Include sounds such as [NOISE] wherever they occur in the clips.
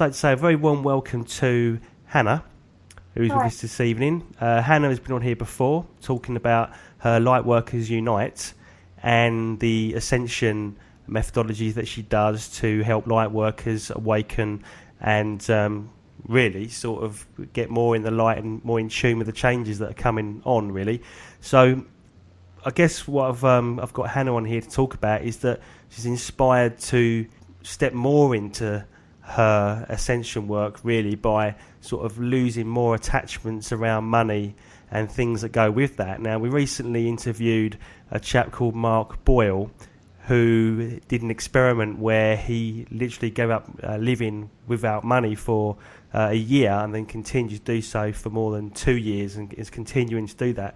like to say a very warm welcome to Hanna, who's Hi. with us this evening. Uh, Hanna has been on here before talking about her Lightworkers Unite and the ascension methodologies that she does to help lightworkers awaken and um, really sort of get more in the light and more in tune with the changes that are coming on, really. So I guess what I've um, I've got Hanna on here to talk about is that she's inspired to step more into her ascension work really by sort of losing more attachments around money and things that go with that. Now we recently interviewed a chap called Mark Boyle who did an experiment where he literally gave up uh, living without money for uh, a year and then continued to do so for more than two years and is continuing to do that.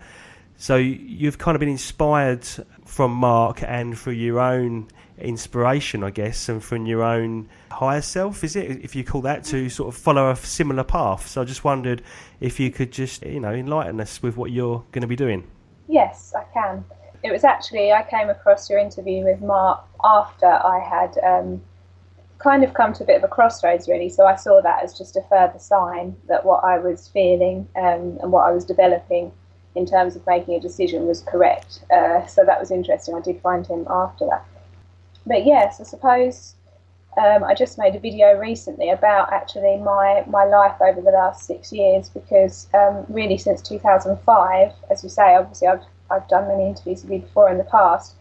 So you've kind of been inspired from Mark and through your own inspiration, I guess, and from your own higher self, is it, if you call that, to sort of follow a similar path. So I just wondered if you could just, you know, enlighten us with what you're going to be doing. Yes, I can. It was actually, I came across your interview with Mark after I had um, kind of come to a bit of a crossroads, really. So I saw that as just a further sign that what I was feeling um, and what I was developing in terms of making a decision was correct. Uh, so that was interesting. I did find him after that. But yes, I suppose um, I just made a video recently about actually my, my life over the last six years because um, really since 2005, as you say, obviously I've, I've done many interviews with you before in the past.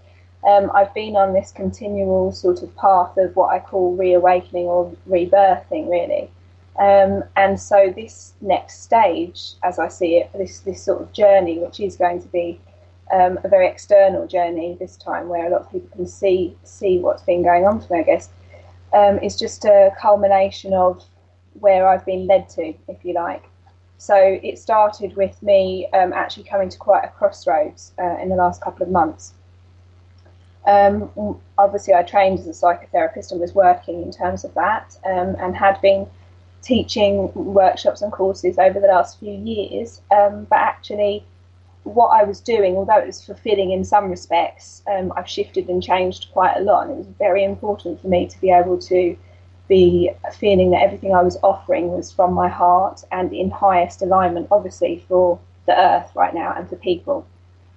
Um, I've been on this continual sort of path of what I call reawakening or rebirthing, really. Um, and so this next stage, as I see it, this this sort of journey, which is going to be um, a very external journey this time, where a lot of people can see see what's been going on for me, I guess, um, is just a culmination of where I've been led to, if you like. So it started with me um, actually coming to quite a crossroads uh, in the last couple of months. Um, obviously, I trained as a psychotherapist and was working in terms of that, um, and had been teaching workshops and courses over the last few years. Um, but actually, what I was doing, although it was fulfilling in some respects, um, I've shifted and changed quite a lot, and it was very important for me to be able to be feeling that everything I was offering was from my heart and in highest alignment, obviously, for the earth right now and for people.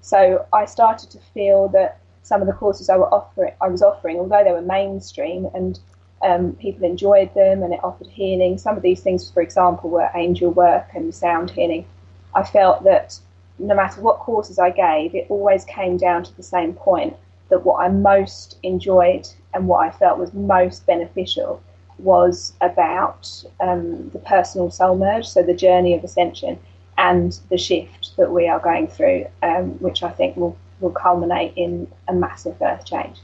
So I started to feel that some of the courses I, were offering, I was offering, although they were mainstream and um, people enjoyed them and it offered healing, some of these things, for example, were angel work and sound healing. I felt that no matter what courses I gave, it always came down to the same point that what I most enjoyed and what I felt was most beneficial was about um, the personal soul merge, so the journey of ascension and the shift that we are going through, um, which I think will, will culminate in a massive birth change.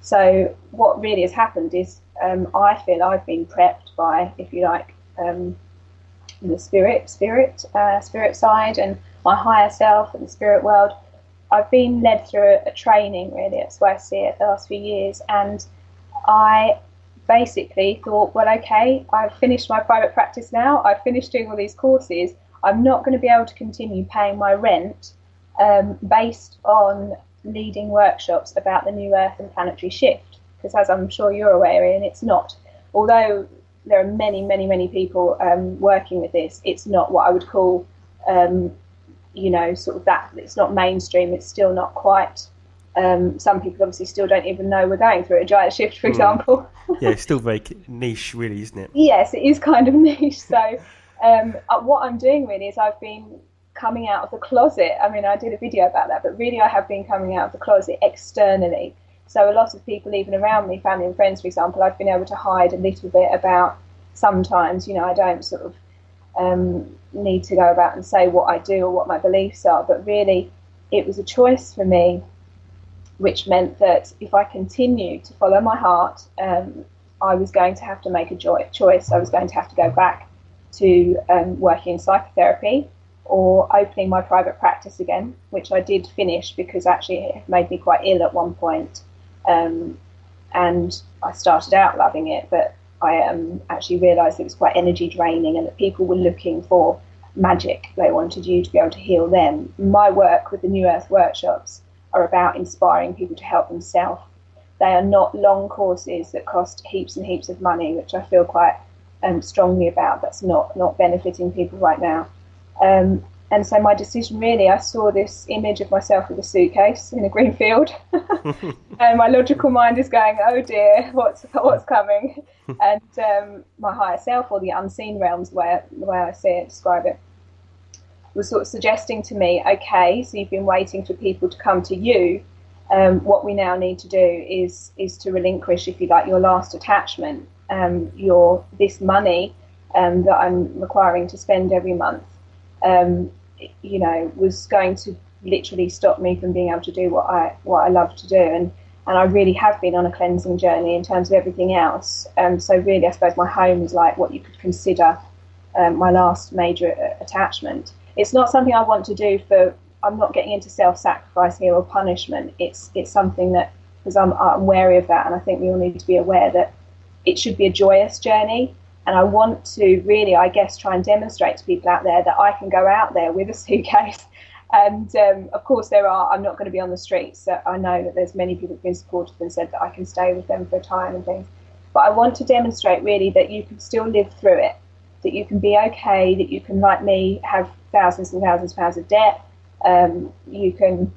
So, what really has happened is um, I feel I've been prepped by, if you like, um, the spirit, spirit, uh, spirit side, and my higher self and the spirit world. I've been led through a, a training, really. That's why I see it the last few years, and I basically thought, well, okay, I've finished my private practice now. I've finished doing all these courses. I'm not going to be able to continue paying my rent um, based on leading workshops about the new Earth and planetary shift. Because as I'm sure you're aware, Ian, it's not. Although there are many, many, many people um, working with this, it's not what I would call, um, you know, sort of that. It's not mainstream. It's still not quite. Um, some people obviously still don't even know we're going through a giant shift, for example. [LAUGHS] yeah, it's still very niche, really, isn't it? Yes, it is kind of [LAUGHS] niche. So, um, uh, what I'm doing really is I've been coming out of the closet. I mean, I did a video about that, but really, I have been coming out of the closet externally. So, a lot of people, even around me, family and friends, for example, I've been able to hide a little bit about. Sometimes, you know, I don't sort of um, need to go about and say what I do or what my beliefs are, but really, it was a choice for me which meant that if I continued to follow my heart, um, I was going to have to make a choice. I was going to have to go back to um, working in psychotherapy or opening my private practice again, which I did finish because actually it made me quite ill at one point. Um, and I started out loving it, but I um, actually realised it was quite energy draining and that people were looking for magic. They wanted you to be able to heal them. My work with the New Earth workshops are about inspiring people to help themselves. They are not long courses that cost heaps and heaps of money, which I feel quite um, strongly about that's not not benefiting people right now. Um, and so my decision really, I saw this image of myself with a suitcase in a green field, [LAUGHS] and my logical mind is going, "Oh dear, what's what's coming?" [LAUGHS] and um, my higher self, or the unseen realms, where the way I see it, describe it, was sort of suggesting to me, "Okay, so you've been waiting for people to come to you. Um, what we now need to do is is to relinquish, if you like, your last attachment, um, your this money um, that I'm requiring to spend every month." Um, you know, was going to literally stop me from being able to do what I what I love to do, and and I really have been on a cleansing journey in terms of everything else. Um, so really, I suppose my home is like what you could consider um, my last major uh, attachment. It's not something I want to do for. I'm not getting into self-sacrifice here or punishment. It's it's something that because I'm, I'm wary of that, and I think we all need to be aware that it should be a joyous journey. And I want to really, I guess, try and demonstrate to people out there that I can go out there with a suitcase. [LAUGHS] And um, of course, there are. I'm not going to be on the streets. So I know that there's many people who've been supportive and said that I can stay with them for a time and things. But I want to demonstrate really that you can still live through it, that you can be okay, that you can, like me, have thousands and thousands of pounds of debt. Um, you can,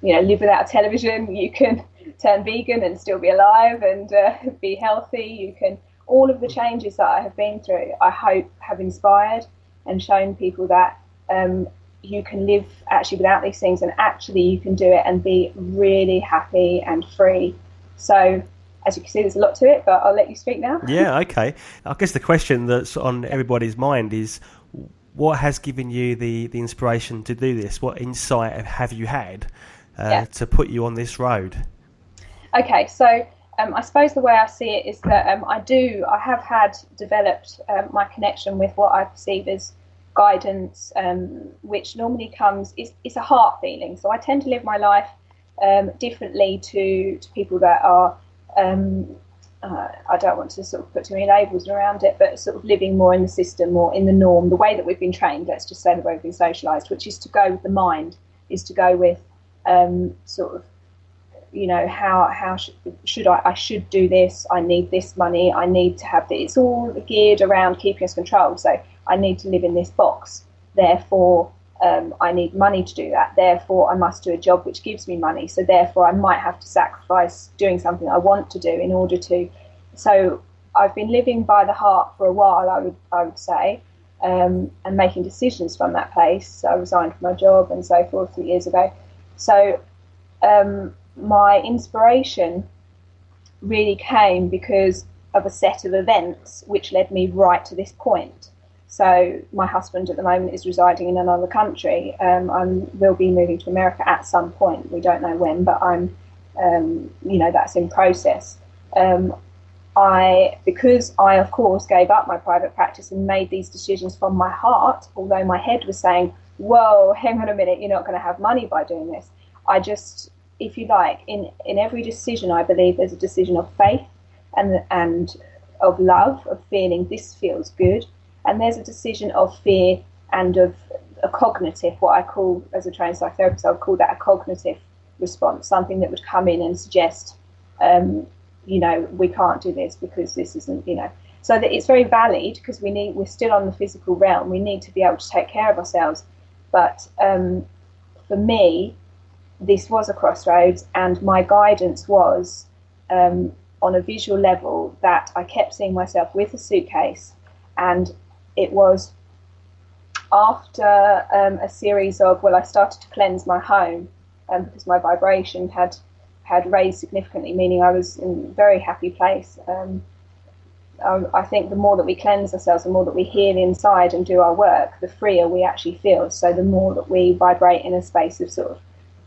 you know, live without a television. You can [LAUGHS] turn vegan and still be alive and uh, [LAUGHS] be healthy. You can all of the changes that I have been through, I hope have inspired and shown people that um, you can live actually without these things and actually you can do it and be really happy and free. So, as you can see, there's a lot to it, but I'll let you speak now. [LAUGHS] yeah, okay. I guess the question that's on everybody's mind is what has given you the, the inspiration to do this? What insight have you had uh, yeah. to put you on this road? Okay, so um, I suppose the way I see it is that um, I do, I have had developed um, my connection with what I perceive as guidance, um, which normally comes, is, it's a heart feeling. So I tend to live my life um, differently to, to people that are, um, uh, I don't want to sort of put too many labels around it, but sort of living more in the system, or in the norm, the way that we've been trained, let's just say the way we've been socialised, which is to go with the mind, is to go with sort of you know how how should, should I I should do this I need this money I need to have this it's all geared around keeping us controlled. So I need to live in this box. Therefore um, I need money to do that. Therefore I must do a job which gives me money. So therefore I might have to sacrifice doing something I want to do in order to so I've been living by the heart for a while I would I would say um, and making decisions from that place. I resigned from my job and so forth three years ago. So um, my inspiration really came because of a set of events which led me right to this point. So my husband at the moment is residing in another country. Um, I will be moving to America at some point. We don't know when, but I'm, um, you know, that's in process. Um, I, because I of course gave up my private practice and made these decisions from my heart, although my head was saying, "Whoa, hang on a minute, you're not going to have money by doing this." I just if you like, in, in every decision, I believe there's a decision of faith and, and of love, of feeling this feels good. And there's a decision of fear and of a cognitive, what I call, as a trained psychotherapist, I would call that a cognitive response, something that would come in and suggest, um, you know, we can't do this because this isn't, you know. So that it's very valid because we need, we're still on the physical realm. We need to be able to take care of ourselves. But um, for me, this was a crossroads, and my guidance was um, on a visual level that I kept seeing myself with a suitcase, and it was after um, a series of well, I started to cleanse my home um, because my vibration had had raised significantly, meaning I was in a very happy place. Um, I, I think the more that we cleanse ourselves, the more that we heal inside and do our work, the freer we actually feel. So the more that we vibrate in a space of sort of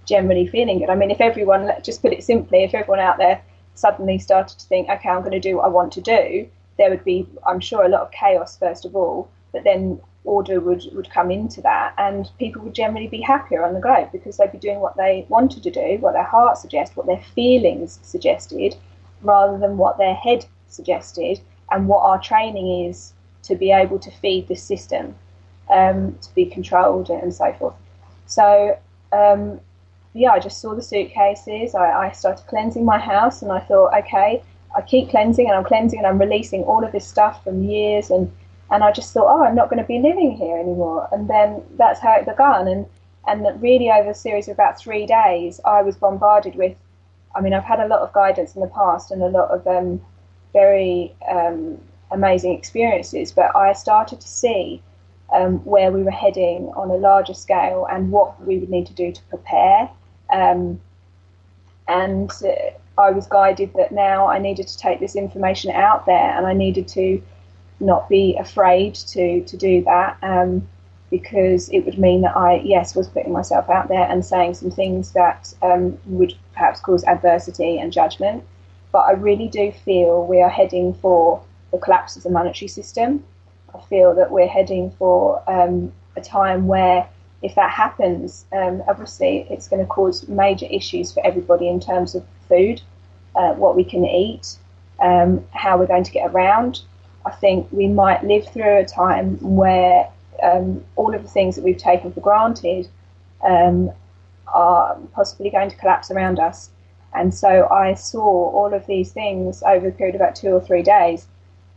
generally feeling good. I mean, if everyone, let's just put it simply, if everyone out there suddenly started to think, okay, I'm going to do what I want to do, there would be, I'm sure, a lot of chaos first of all, but then order would, would come into that and people would generally be happier on the go because they'd be doing what they wanted to do, what their heart suggested, what their feelings suggested, rather than what their head suggested and what our training is to be able to feed the system, um, to be controlled and so forth. So um, yeah, I just saw the suitcases. I, I started cleansing my house, and I thought, okay, I keep cleansing and I'm cleansing and I'm releasing all of this stuff from years and and I just thought, oh, I'm not going to be living here anymore. And then that's how it began. And and really over a series of about three days, I was bombarded with. I mean, I've had a lot of guidance in the past and a lot of um, very um, amazing experiences, but I started to see um, where we were heading on a larger scale and what we would need to do to prepare. Um, and uh, I was guided that now I needed to take this information out there and I needed to not be afraid to, to do that um, because it would mean that I, yes, was putting myself out there and saying some things that um, would perhaps cause adversity and judgment. But I really do feel we are heading for the collapse of the monetary system. I feel that we're heading for um, a time where if that happens, um, obviously it's going to cause major issues for everybody in terms of food, uh, what we can eat, um, how we're going to get around. I think we might live through a time where um, all of the things that we've taken for granted um, are possibly going to collapse around us. And so I saw all of these things over the period of about two or three days,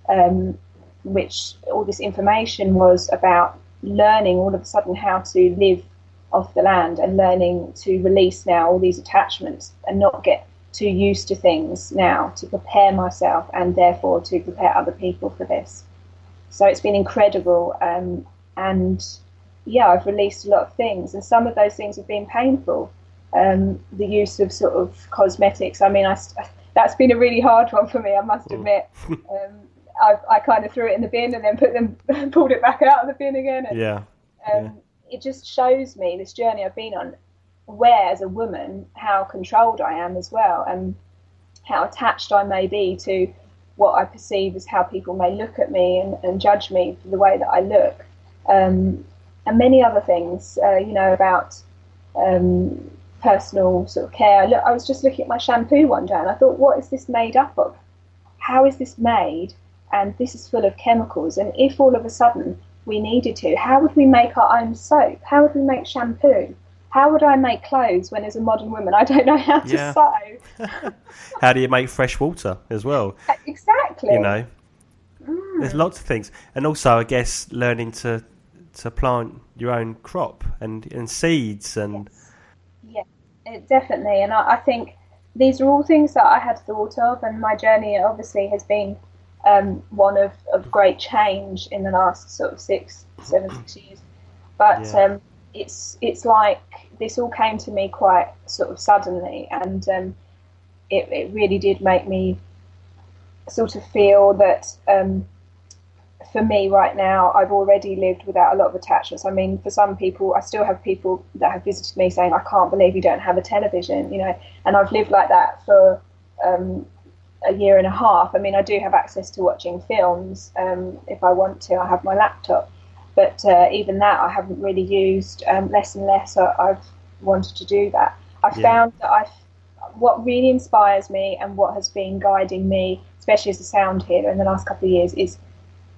um, which all this information was about learning all of a sudden how to live off the land and learning to release now all these attachments and not get too used to things now to prepare myself and therefore to prepare other people for this. So it's been incredible. Um, and yeah, I've released a lot of things, and some of those things have been painful. Um, the use of sort of cosmetics. I mean, I, that's been a really hard one for me. I must mm. admit. [LAUGHS] Um, I, I kind of threw it in the bin and then put them [LAUGHS] pulled it back out of the bin again. And, yeah. Um, yeah. It just shows me this journey I've been on where as a woman how controlled I am as well, and how attached I may be to what I perceive as how people may look at me and, and judge me for the way that I look, um, and many other things. Uh, you know about um, personal sort of care. Look, I was just looking at my shampoo one day, and I thought, what is this made up of? How is this made? And this is full of chemicals. And if all of a sudden we needed to, how would we make our own soap? How would we make shampoo? how would I make clothes when as a modern woman I don't know how to yeah. sew? [LAUGHS] how do you make fresh water as well? Exactly. You know, mm. there's lots of things, and also I guess learning to to plant your own crop and and seeds and yes. yeah, it, definitely. And I, I, think these are all things that I had thought of, and my journey obviously has been um, one of, of great change in the last sort of six, seven, six years. But yeah. um, it's it's like this all came to me quite sort of suddenly, and um, it it really did make me sort of feel that. Um, for me right now, I've already lived without a lot of attachments. I mean, for some people, I still have people that have visited me saying, "I can't believe you don't have a television," you know. And I've lived like that for um, a year and a half. I mean, I do have access to watching films um, if I want to. I have my laptop, but uh, even that I haven't really used. Um, less and less I, have wanted to do that. I yeah. found that I, what really inspires me and what has been guiding me, especially as a sound healer in the last couple of years, is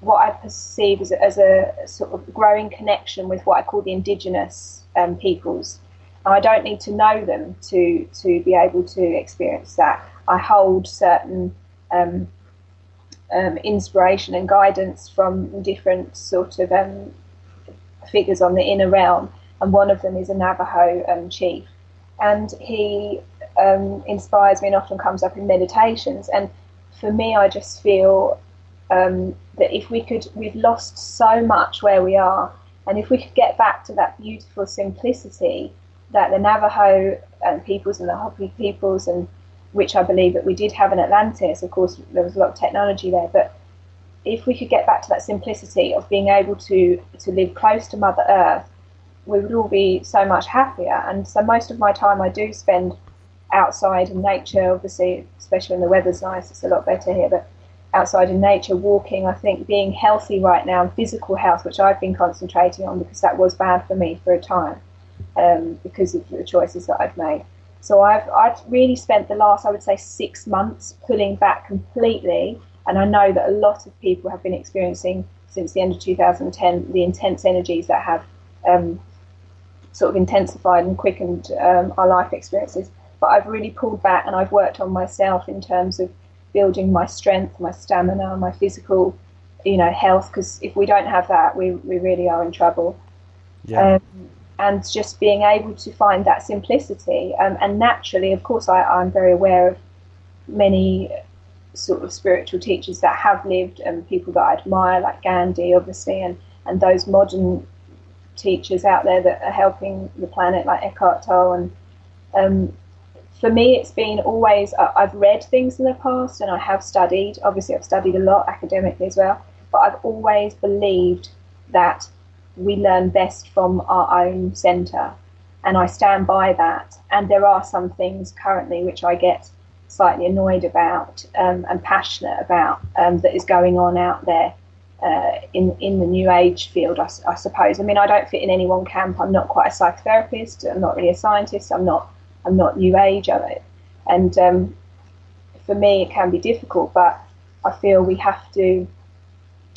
what I perceive as a, as a sort of growing connection with what I call the indigenous um, peoples. I don't need to know them to to be able to experience that. I hold certain um, um, inspiration and guidance from different sort of um, figures on the inner realm, and one of them is a Navajo um, chief, and he um, inspires me and often comes up in meditations. And for me, I just feel um, that if we could, we've lost so much where we are, and if we could get back to that beautiful simplicity that the Navajo um, peoples and the Hopi peoples and which I believe that we did have in Atlantis. Of course, there was a lot of technology there, but if we could get back to that simplicity of being able to to live close to Mother Earth, we would all be so much happier. And so most of my time I do spend outside in nature. Obviously, especially when the weather's nice, it's a lot better here. But outside in nature, walking. I think being healthy right now, physical health, which I've been concentrating on because that was bad for me for a time um, because of the choices that I've made. So I've I've really spent the last I would say six months pulling back completely, and I know that a lot of people have been experiencing since the end of 2010 the intense energies that have um, sort of intensified and quickened um, our life experiences. But I've really pulled back and I've worked on myself in terms of building my strength, my stamina, my physical, you know, health. Because if we don't have that, we we really are in trouble. Yeah. Um, and just being able to find that simplicity, um, and naturally, of course, I, I'm very aware of many sort of spiritual teachers that have lived and people that I admire, like Gandhi, obviously, and, and those modern teachers out there that are helping the planet, like Eckhart Tolle. And um, for me, it's been always, I've read things in the past and I have studied. Obviously, I've studied a lot academically as well, but I've always believed that we learn best from our own centre. And I stand by that. And there are some things currently which I get slightly annoyed about um, and passionate about um, that is going on out there uh, in in the new age field, I, I, suppose. I mean, I don't fit in any one camp. I'm not quite a psychotherapist. I'm not really a scientist. I'm not I'm not new age. And um, for me, it can be difficult, but I feel we have to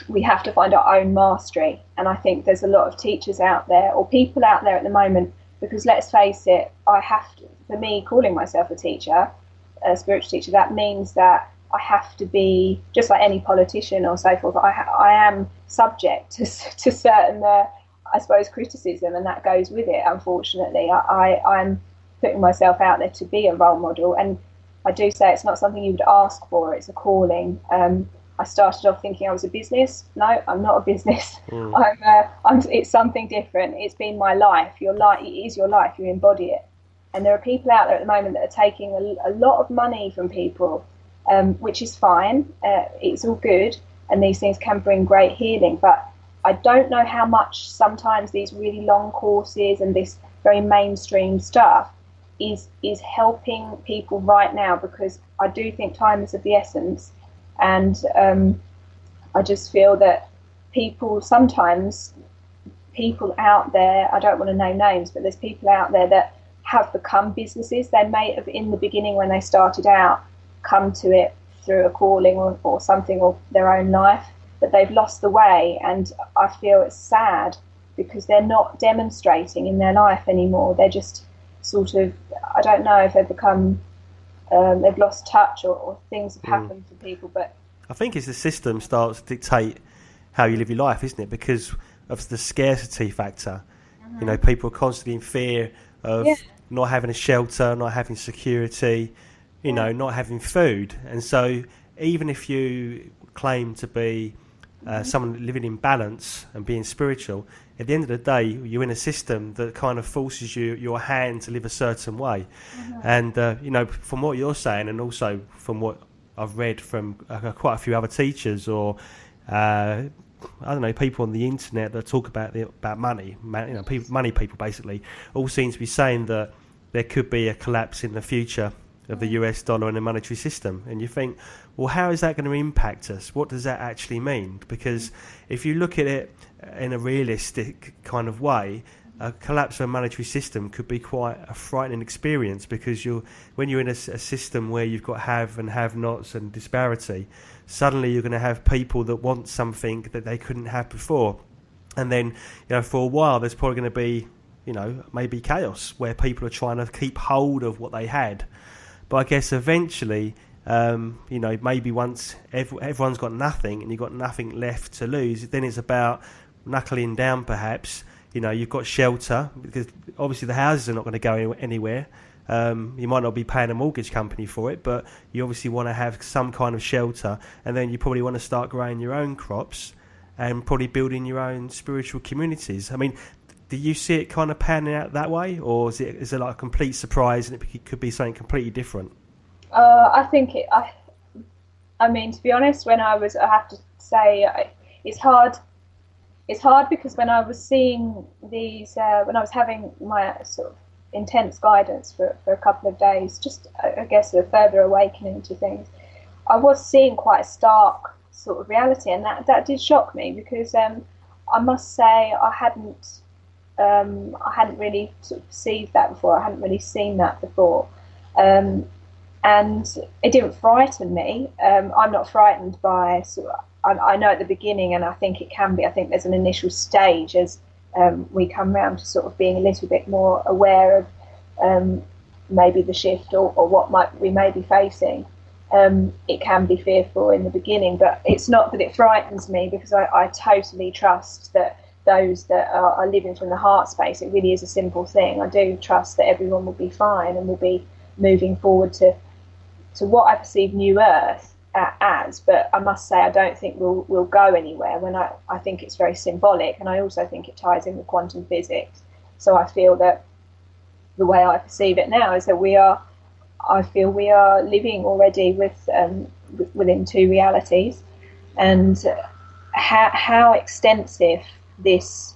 we have to find our own mastery. And I think there's a lot of teachers out there or people out there at the moment because let's face it, I have to, for me calling myself a teacher a spiritual teacher, that means that I have to be just like any politician or so forth. I, I am subject to, [LAUGHS] to certain, uh, I suppose, criticism, and that goes with it. Unfortunately, I, I am putting myself out there to be a role model, and I do say it's not something you would ask for. It's a calling. Um, I started off thinking I was a business. No, I'm not a business. [LAUGHS] Mm. I'm, uh, I'm, it's something different. It's been my life. Your life it is your life. You embody it. And there are people out there at the moment that are taking a, a lot of money from people, um, which is fine. Uh, it's all good, and these things can bring great healing. But I don't know how much sometimes these really long courses and this very mainstream stuff is is helping people right now because I do think time is of the essence, and um, I just feel that people sometimes people out there I don't want to name names, but there's people out there that have become businesses. They may have, in the beginning, when they started out, come to it through a calling or, or something or their own life, but they've lost the way. And I feel it's sad because they're not demonstrating in their life anymore. They're just sort of, I don't know if they've become, um, they've lost touch or, or things have hmm. happened mm. to people. But I think it's the system starts to dictate how you live your life, isn't it? Because of the scarcity factor. Mm-hmm. You know, people are constantly in fear of yeah not having a shelter, not having security, you know, not having food. And so, even if you claim to be uh, mm-hmm. someone living in balance and being spiritual, at the end of the day, you're in a system that kind of forces you your hand to live a certain way. Mm-hmm. And uh, you know, from what you're saying, and also from what I've read from uh, quite a few other teachers or uh, I don't know, people on the internet that talk about the, about money, man, you know, people, money people basically, all seem to be saying that there could be a collapse in the future of the US dollar and the monetary system. And you think, well, how is that going to impact us? What does that actually mean? Because if you look at it in a realistic kind of way, a collapse of a monetary system could be quite a frightening experience because you're when you're in a, a system where you've got have and have nots and disparity, suddenly you're going to have people that want something that they couldn't have before. And then, you know, for a while, there's probably going to be, you know, maybe chaos where people are trying to keep hold of what they had. But I guess eventually, um, you know, maybe once everyone's got nothing and you've got nothing left to lose, then it's about knuckling down perhaps. You know, you've got shelter because obviously the houses are not going to go anywhere. Um, you might not be paying a mortgage company for it, but you obviously want to have some kind of shelter, and then you probably want to start growing your own crops and probably building your own spiritual communities. I mean, do you see it kind of panning out that way, or is it is it like a complete surprise and it could be something completely different? Uh, I think it. I, I mean, to be honest, when I was, I have to say, it's hard. It's hard because when I was seeing these, uh, when I was having my sort of intense guidance for, for a couple of days, just I guess a further awakening to things. I was seeing quite a stark sort of reality, and that, that did shock me because um, I must say I hadn't um, I hadn't really sort of perceived that before. I hadn't really seen that before, um, and it didn't frighten me. Um, I'm not frightened by sort I, I, know at the beginning, and I think it can be. I think there's an initial stage as um, we come round to sort of being a little bit more aware of um, maybe the shift or, or, what might we may be facing. um, it can be fearful in the beginning, but it's not that it frightens me because I, I totally trust that those that are, are, living from the heart space, it really is a simple thing. I do trust that everyone will be fine and will be moving forward to to what I perceive New Earth as. But I must say, I don't think we'll we'll go anywhere. When I I think it's very symbolic, and I also think it ties in with quantum physics. So I feel that the way I perceive it now is that we are I feel we are living already with um, within two realities, and how, how extensive this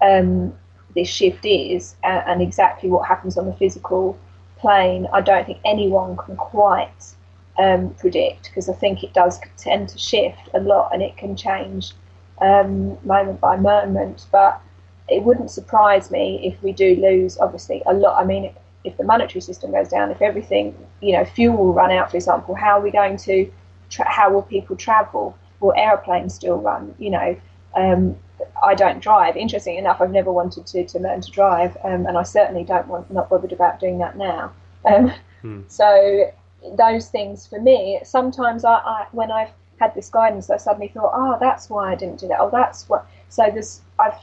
um, this shift is, and, and, exactly what happens on the physical plane, I don't think anyone can quite um, predict because I think it does tend to shift a lot and it can change um, moment by moment. But it wouldn't surprise me if we do lose, obviously, a lot. I mean, if the monetary system goes down, if everything, you know, fuel will run out, for example, how are we going to, tra- how will people travel? Will airplanes still run? You know, um, I don't drive. Interesting enough, I've never wanted to, to learn to drive, um, and I certainly don't want, not bothered about doing that now. Um, hmm. So those things for me, sometimes I, I, when I've had this guidance, I suddenly thought, oh, that's why I didn't do that. Oh, that's what. So there's, I've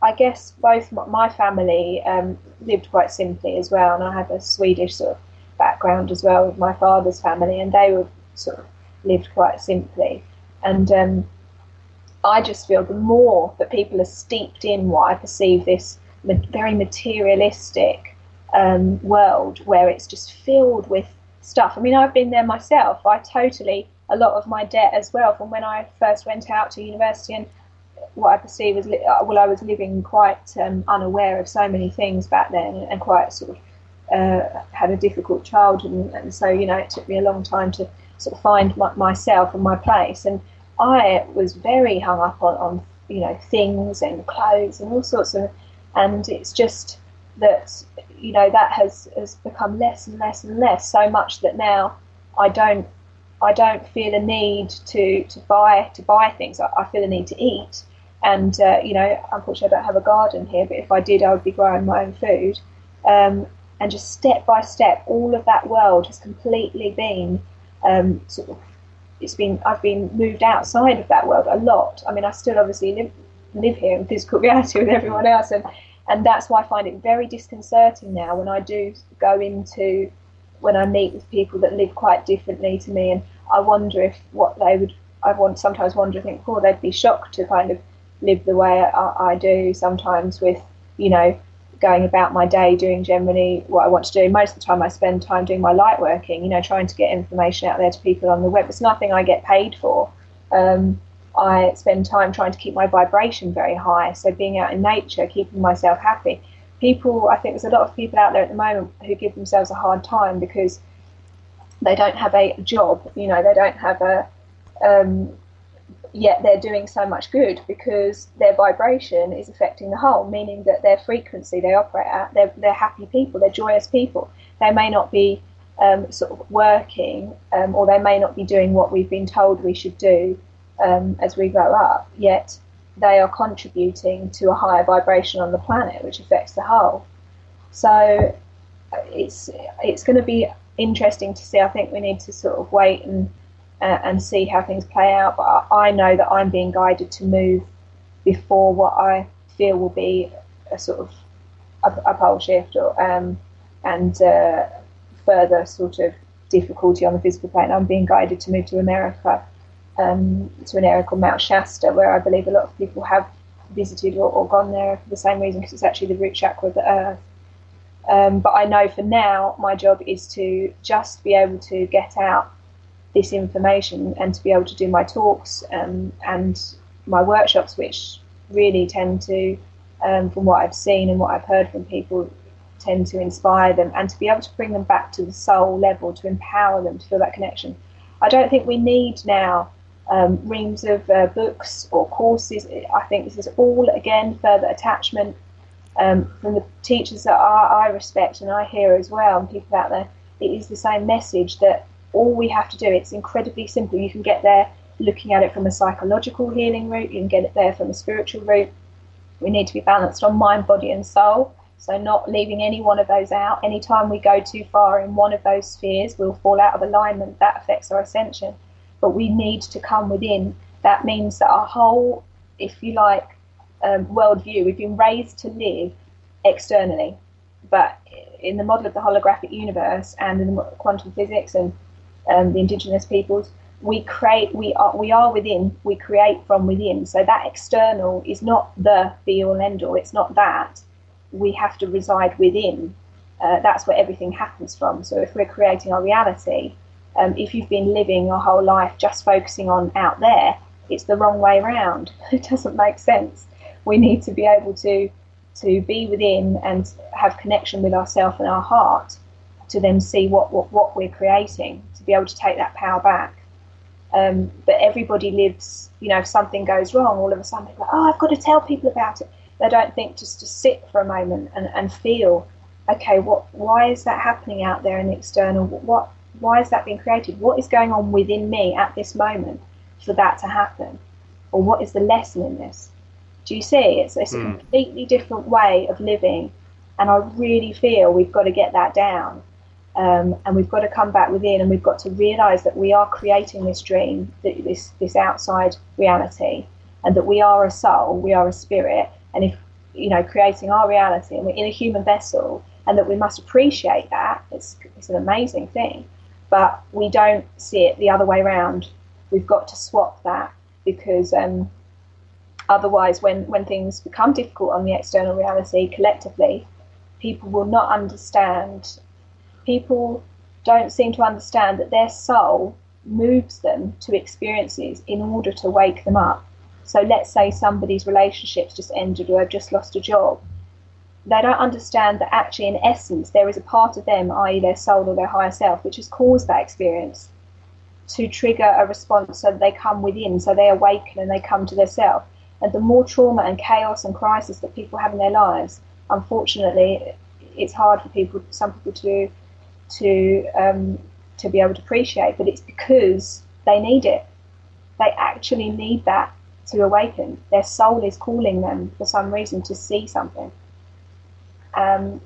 I guess both my family um, lived quite simply as well, and I have a Swedish sort of background as well with my father's family, and they were sort of lived quite simply. And um, I just feel the more that people are steeped in what I perceive this very materialistic um, world, where it's just filled with stuff. I mean, I've been there myself. I totally a lot of my debt as well from when I first went out to university and what I perceive as uh, well, I was living quite um, unaware of so many things back then, and quite sort of uh, had a difficult childhood, and, and, so you know it took me a long time to sort of find my, myself and my place. And I was very hung up on, on you know things and clothes and all sorts of, and it's just that you know that has has become less and less and less so much that now I don't I don't feel a need to, to buy to buy things. I, I feel a need to eat, and uh, you know, unfortunately, I don't have a garden here. But if I did, I would be growing my own food. Um, and just step by step, all of that world has completely been um, sort of. It's been I've been moved outside of that world a lot. I mean, I still obviously live live here in physical [LAUGHS] reality with everyone else, and and that's why I find it very disconcerting now when I do go into when I meet with people that live quite differently to me, and I wonder if what they would. I want sometimes wonder, think, oh, they'd be shocked to kind of live the way I, I do. Sometimes with you know going about my day doing generally what I want to do. Most of the time, I spend time doing my light working. You know, trying to get information out there to people on the web. It's nothing I get paid for. Um, I spend time trying to keep my vibration very high. So being out in nature, keeping myself happy people, I think there's a lot of people out there at the moment who give themselves a hard time because they don't have a job, you know, they don't have a, um, yet they're doing so much good because their vibration is affecting the whole, meaning that their frequency they operate at, they're, they're happy people, they're joyous people. They may not be um, sort of working um, or they may not be doing what we've been told we should do um, as we grow up, yet they are contributing to a higher vibration on the planet, which affects the whole. So it's it's going to be interesting to see. I think we need to sort of wait and uh, and see how things play out. But I, know that I'm being guided to move before what I feel will be a sort of a, a pole shift or um, and uh, further sort of difficulty on the physical plane. I'm being guided to move to America um, to an area called Mount Shasta, where I believe a lot of people have visited or, or gone there for the same reason, because it's actually the root chakra of the earth. Um, but I know for now, my job is to just be able to get out this information and to be able to do my talks um, and my workshops, which really tend to, um, from what I've seen and what I've heard from people, tend to inspire them and to be able to bring them back to the soul level, to empower them to feel that connection. I don't think we need now um, reams of uh, books or courses. I think this is all again further attachment um, from the teachers that I, I, respect and I hear as well, and people out there. It is the same message that all we have to do. It's incredibly simple. You can get there looking at it from a psychological healing route. You can get it there from a spiritual route. We need to be balanced on mind, body, and soul. So, not leaving any one of those out. Anytime we go too far in one of those spheres, we'll fall out of alignment. That affects our ascension. But we need to come within. That means that our whole, if you like, um, worldview, we've been raised to live externally. But in the model of the holographic universe and in quantum physics and um, the indigenous peoples, we create, we are, we are within, we create from within. So that external is not the be all end all. It's not that. We have to reside within. Uh, that's where everything happens from. So if we're creating our reality, um, if you've been living your whole life just focusing on out there, it's the wrong way around. [LAUGHS] It doesn't make sense. We need to be able to to be within and have connection with ourselves and our heart to then see what, what, what we're creating, be able to take that power back. Um, but everybody lives, you know, if something goes wrong, all of a sudden they're like, oh, I've got to tell people about it. They don't think just to sit for a moment and, and feel, okay, what, why is that happening out there in the external? What, why is that being created? What is going on within me at this moment for that to happen? Or what is the lesson in this? Do you see? It's, it's mm. a hmm. completely different way of living. And I really feel we've got to get that down. Um, and we've got to come back within and we've got to realize that we are creating this dream, this, this outside reality, and that we are a soul, we are a spirit. And if, you know, creating our reality and we're in a human vessel, and that we must appreciate that, it's, it's an amazing thing. But we don't see it the other way around. We've got to swap that because um, Otherwise, when, when things become difficult on the external reality collectively, people will not understand. People don't seem to understand that their soul moves them to experiences in order to wake them up. So let's say somebody's relationship's just ended or they've just lost a job. They don't understand that actually, in essence, there is a part of them, i.e., their soul or their higher self, which has caused that experience to trigger a response so that they come within, so they awaken and they come to their self. And the more trauma and chaos and crisis that people have in their lives, unfortunately, it's hard for people, some people to to um, to be able to appreciate. But it's because they need it. They actually need that to awaken. Their soul is calling them for some reason to see something. Um,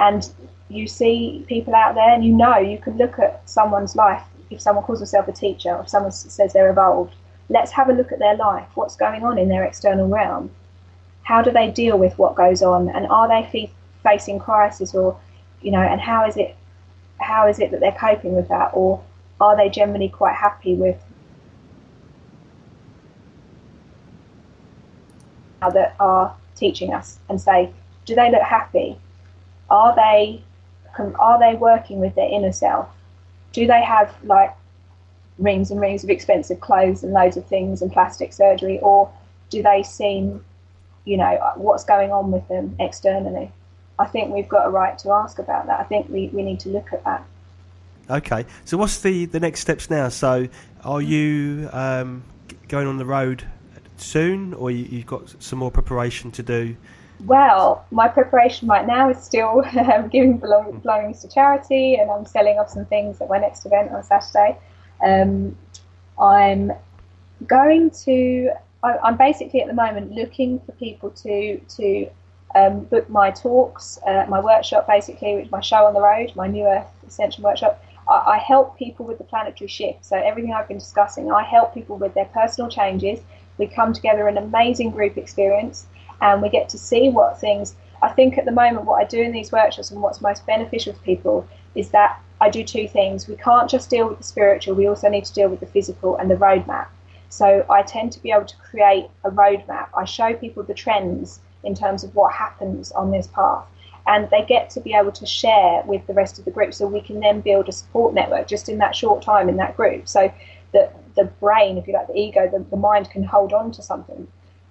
and you see people out there, and you know you can look at someone's life. If someone calls themselves a teacher, or if someone says they're evolved, let's have a look at their life. What's going on in their external realm? How do they deal with what goes on? And are they facing crisis, or you know, and how is it? How is it that they're coping with that, or are they generally quite happy with that are teaching us and say, do they look happy? Are they are they working with their inner self? Do they have like rings and rings of expensive clothes and loads of things and plastic surgery, or do they seem, you know, what's going on with them externally? I think we've got a right to ask about that. I think we, we need to look at that. Okay, so what's the, the next steps now? So, are you um, going on the road soon, or you, you've got some more preparation to do? Well, my preparation right now is still [LAUGHS] um, giving belongings to charity, and I'm selling off some things at my next event on Saturday. Um, I'm going to. I, am basically at the moment looking for people to to um, book my talks, uh, my workshop, basically, which my show on the road, my New Earth Ascension workshop. I, I help people with the planetary shift. So everything I've been discussing, I help people with their personal changes. We come together in an amazing group experience, and we get to see what things. I think at the moment, what I do in these workshops and what's most beneficial to people is that I do two things. We can't just deal with the spiritual, we also need to deal with the physical and the roadmap. So I tend to be able to create a roadmap. I show people the trends in terms of what happens on this path. And they get to be able to share with the rest of the group so we can then build a support network just in that short time in that group. So that the brain, if you like, the ego, the, the mind can hold on to something.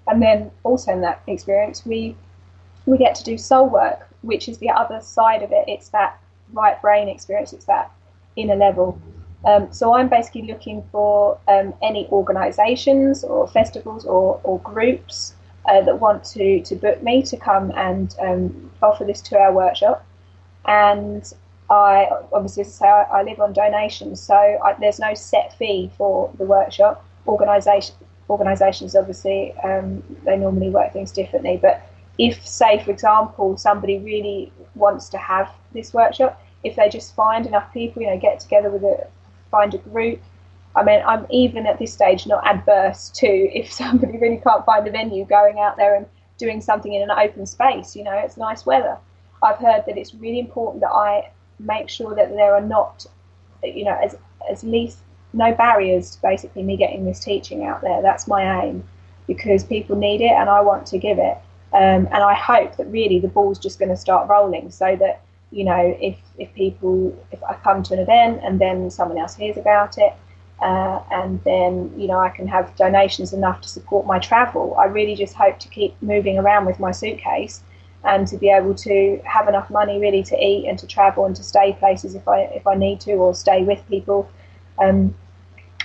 And then also in that experience, we we get to do soul work, which is the other side of it. It's that right brain experience, it's that inner level. Um, so I'm basically looking for um, any organisations or festivals or, or groups uh, that want to, to book me to come and um, offer this two hour workshop. And I obviously, say, I, I live on donations, so I, there's no set fee for the workshop. Organisation, organisations obviously um, they normally work things differently, but if, say, for example, somebody really wants to have this workshop, if they just find enough people, you know, get together with a, find a group. I mean, I'm even at this stage not adverse to if [LAUGHS] somebody really can't find a venue, going out there and doing something in an open space. You know, it's nice weather. I've heard that it's really important that I make sure that there are not, you know, as as least no barriers to basically me getting this teaching out there. That's my aim because people need it and I want to give it. Um, and I hope that really the ball's just going to start rolling so that, you know, if, if people, if I come to an event and then someone else hears about it, uh, and then, you know, I can have donations enough to support my travel, I really just hope to keep moving around with my suitcase and to be able to have enough money really to eat and to travel and to stay places if I, if I need to or stay with people. Um,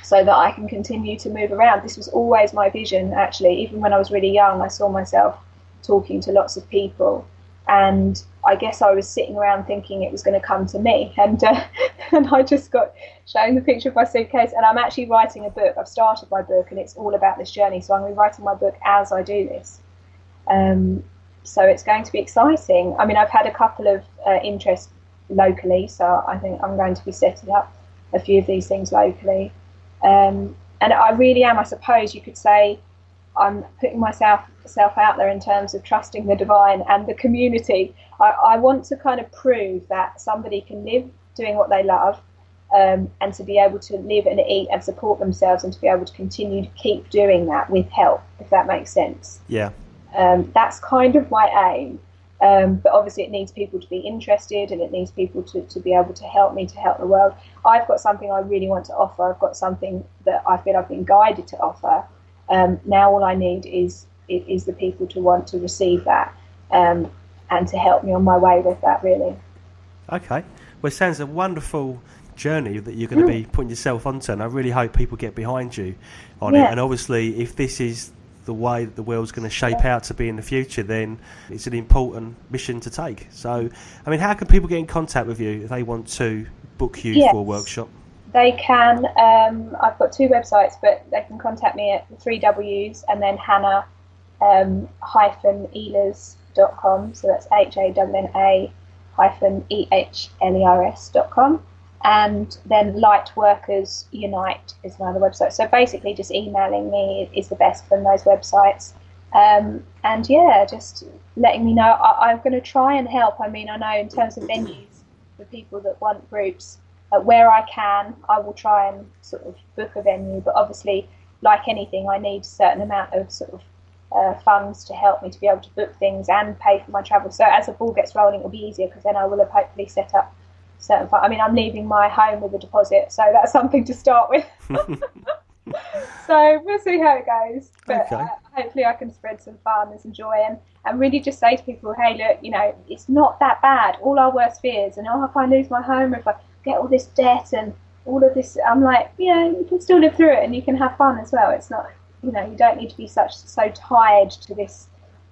so that I can continue to move around. This was always my vision, actually. Even when I was really young, I saw myself talking to lots of people. And I guess I was sitting around thinking it was going to come to me. And, uh, [LAUGHS] and I just got shown the picture of my suitcase. And I'm actually writing a book. I've started my book, and it's all about this journey. So I'm going to be writing my book as I do this. Um, so it's going to be exciting. I mean, I've had a couple of uh, interests locally, so I think I'm going to be setting up a few of these things locally. Um, and I really am, I suppose you could say, I'm putting myself self out there in terms of trusting the divine and the community. I, I want to kind of prove that somebody can live doing what they love um, and to be able to live and eat and support themselves and to be able to continue to keep doing that with help, if that makes sense. Yeah. Um, that's kind of my aim. Um, but obviously, it needs people to be interested and it needs people to, to be able to help me to help the world. I've got something I really want to offer. I've got something that I feel I've been guided to offer. Um, now, all I need is is the people to want to receive that um, and to help me on my way with that, really. Okay. Well, it sounds a wonderful journey that you're going to mm. be putting yourself onto, and I really hope people get behind you on yeah. it. And obviously, if this is the way that the world's going to shape out to be in the future, then it's an important mission to take. So, I mean, how can people get in contact with you if they want to book you yes, for a workshop? They can. Um, I've got two websites, but they can contact me at the three W's and then Hanna um, hyphen ehlers.com. So that's H A N N A hyphen E H L E R S dot com and then Light Workers Unite is another website. So basically, just emailing me is the best from those websites. Um, and yeah, just letting me know. I, am going to try and help. I mean, I know in terms of venues for people that want groups, uh, where I can, I will try and sort of book a venue. But obviously, like anything, I need a certain amount of sort of uh, funds to help me to be able to book things and pay for my travel. So as the ball gets rolling, it'll be easier because then I will have hopefully set up certain. I mean, I'm leaving my home with a deposit, so that's something to start with. [LAUGHS] [LAUGHS] so we'll see how it goes. But okay. uh, hopefully, I can spread some fun and some joy and, and really just say to people, hey, look, you know, it's not that bad. All our worst fears, and oh, if I lose my home, if I get all this debt and all of this, I'm like, yeah, you can still live through it and you can have fun as well. It's not, you know, you don't need to be such so tied to this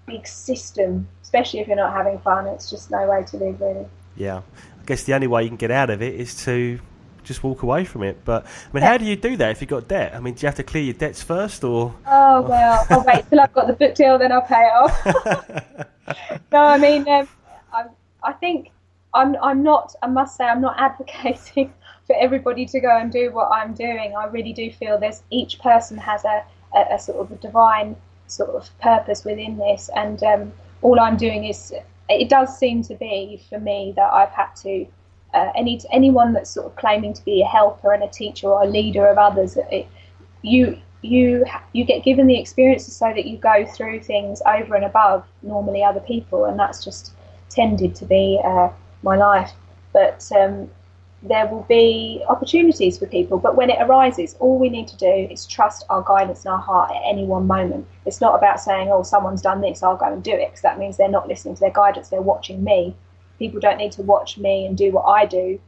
big system, especially if you're not having fun. It's just no way to live, really. Yeah I guess the only way you can get out of it is to just walk away from it. But I mean, yeah. how do you do that if you've got debt? I mean, do you have to clear your debts first, or? Oh well, I'll wait [LAUGHS] till I've got the book deal, then I'll pay it off. [LAUGHS] no, I mean, um, I, I think I'm I'm not. I must say, I'm not [LAUGHS] advocating for everybody to go and do what I'm doing. I really do feel there's each person has a, a, a sort of a divine sort of purpose within this, and um, all I'm doing is it does seem to be for me that I've had to uh, any anyone that's sort of claiming to be a helper and a teacher or a leader of others, it, you you you get given the experiences so that you go through things over and above normally other people, and that's just tended to be uh, my life. But um, there will be opportunities for people. But when it arises, all we need to do is trust our guidance and our heart at any one moment. It's not about saying, oh, someone's done this, I'll go and do it, because that means they're not listening to their guidance, they're watching me. People don't need to watch me and do what I do.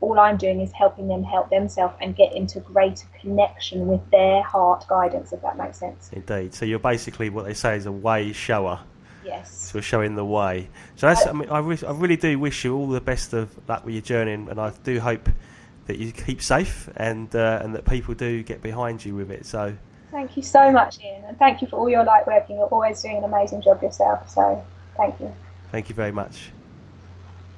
All I'm doing is helping them help themselves and get into greater connection with their heart guidance, if that makes sense. Indeed. So you're basically what they say is a way shower. Yes. So we're showing the way. So that's. I mean, I, re- I really do wish you all the best of luck with your journey, and I do hope that you keep safe and uh, and that people do get behind you with it. So. Thank you so much, Ian, and thank you for all your light working. You're always doing an amazing job yourself. So, thank you. Thank you very much.